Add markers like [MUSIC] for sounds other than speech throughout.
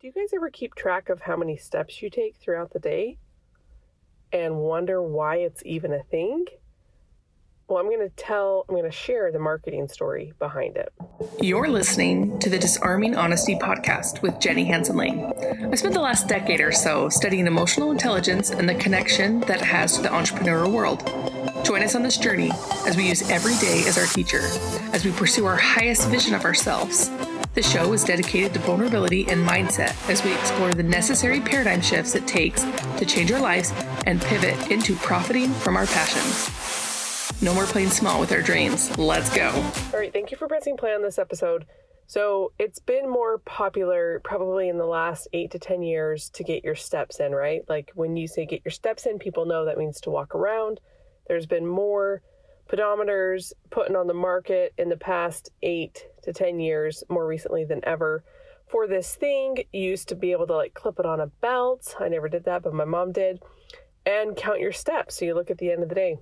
Do you guys ever keep track of how many steps you take throughout the day and wonder why it's even a thing? Well, I'm going to tell, I'm going to share the marketing story behind it. You're listening to the Disarming Honesty podcast with Jenny Hansen Lane. I spent the last decade or so studying emotional intelligence and the connection that has to the entrepreneurial world. Join us on this journey as we use every day as our teacher, as we pursue our highest vision of ourselves the show is dedicated to vulnerability and mindset as we explore the necessary paradigm shifts it takes to change our lives and pivot into profiting from our passions. No more playing small with our dreams. Let's go. All right, thank you for pressing play on this episode. So, it's been more popular probably in the last eight to 10 years to get your steps in, right? Like when you say get your steps in, people know that means to walk around. There's been more pedometers putting on the market in the past eight to 10 years, more recently than ever. For this thing, used to be able to like clip it on a belt. I never did that, but my mom did. And count your steps. So you look at the end of the day.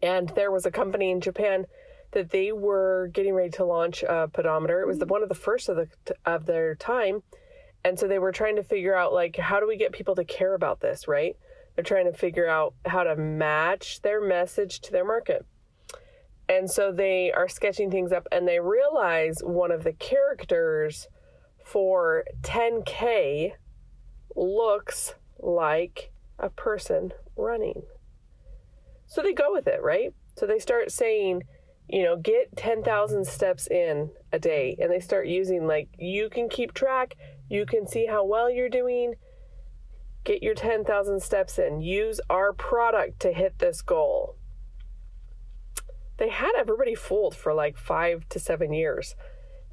And there was a company in Japan that they were getting ready to launch a pedometer. It was the, one of the first of the of their time. And so they were trying to figure out like how do we get people to care about this, right? They're trying to figure out how to match their message to their market. And so they are sketching things up and they realize one of the characters for 10K looks like a person running. So they go with it, right? So they start saying, you know, get 10,000 steps in a day. And they start using, like, you can keep track, you can see how well you're doing, Get your 10,000 steps in. Use our product to hit this goal. They had everybody fooled for like five to seven years.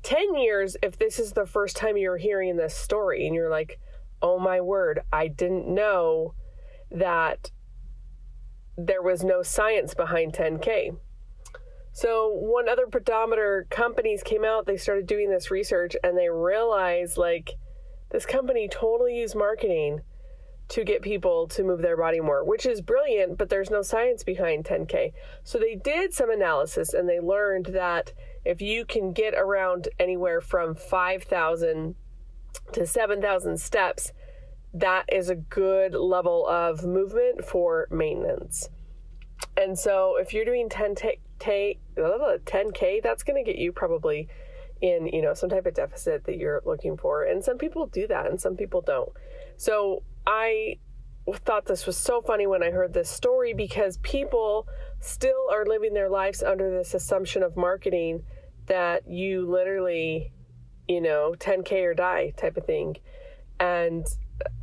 10 years, if this is the first time you're hearing this story and you're like, oh my word, I didn't know that there was no science behind 10K. So, one other pedometer companies came out, they started doing this research and they realized like this company totally used marketing to get people to move their body more, which is brilliant, but there's no science behind 10K. So they did some analysis and they learned that if you can get around anywhere from 5,000 to 7,000 steps, that is a good level of movement for maintenance. And so if you're doing 10K, 10K that's going to get you probably in, you know, some type of deficit that you're looking for. And some people do that and some people don't. So I thought this was so funny when I heard this story because people still are living their lives under this assumption of marketing that you literally, you know, 10K or die type of thing. And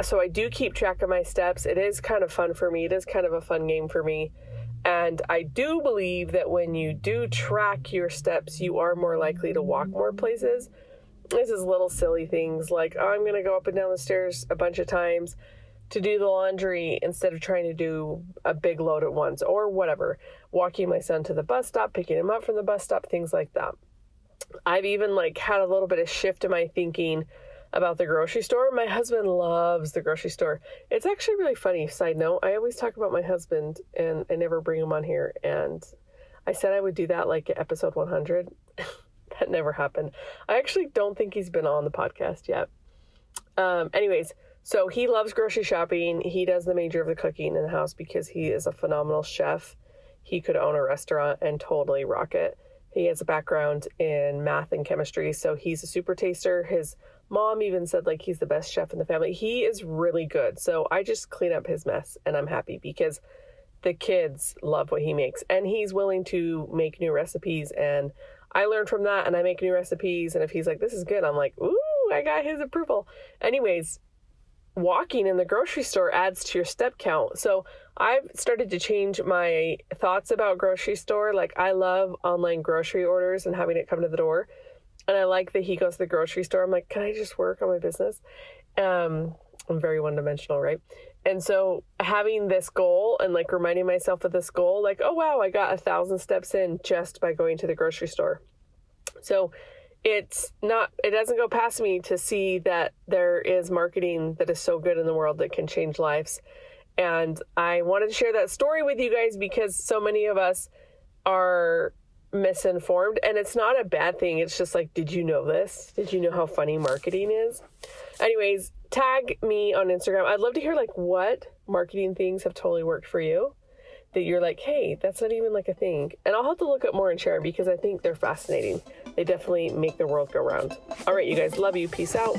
so I do keep track of my steps. It is kind of fun for me, it is kind of a fun game for me. And I do believe that when you do track your steps, you are more likely to walk more places this is little silly things like, oh, I'm to go up and down the stairs a bunch of times to do the laundry instead of trying to do a big load at once or whatever. Walking my son to the bus stop, picking him up from the bus stop, things like that. I've even like had a little bit of shift in my thinking about the grocery store. My husband loves the grocery store. It's actually really funny. Side note, I always talk about my husband and I never bring him on here. And I said I would do that like episode 100. [LAUGHS] that never happened. I actually don't think he's been on the podcast yet. Um, anyways, so he loves grocery shopping. He does the major of the cooking in the house because he is a phenomenal chef. He could own a restaurant and totally rock it. He has a background in math and chemistry, so he's a super taster. His mom even said like he's the best chef in the family. He is really good. So I just clean up his mess and I'm happy because the kids love what he makes and he's willing to make new recipes and I learned from that and I make new recipes. And if he's like, this is good, I'm like, ooh, I got his approval. Anyways, walking in the grocery store adds to your step count. So I've started to change my thoughts about grocery store. Like I love online grocery orders and having it come to the door. And I like that he goes to the grocery store. I'm like, can I just work on my business? Um, I'm very one dimensional, right? And so having this goal and like reminding myself of this goal, like, oh wow, I got a thousand steps in just by going to the grocery store. So it's not it doesn't go past me to see that there is marketing that is so good in the world that can change lives. And I wanted to share that story with you guys because so many of us are misinformed and it's not a bad thing. It's just like, did you know this? Did you know how funny marketing is? Anyways, tag me on Instagram. I'd love to hear like what marketing things have totally worked for you that you're like, hey, that's not even like a thing. And I'll have to look up more and share because I think they're fascinating. They definitely make the world go round. All right, you guys, love you. Peace out.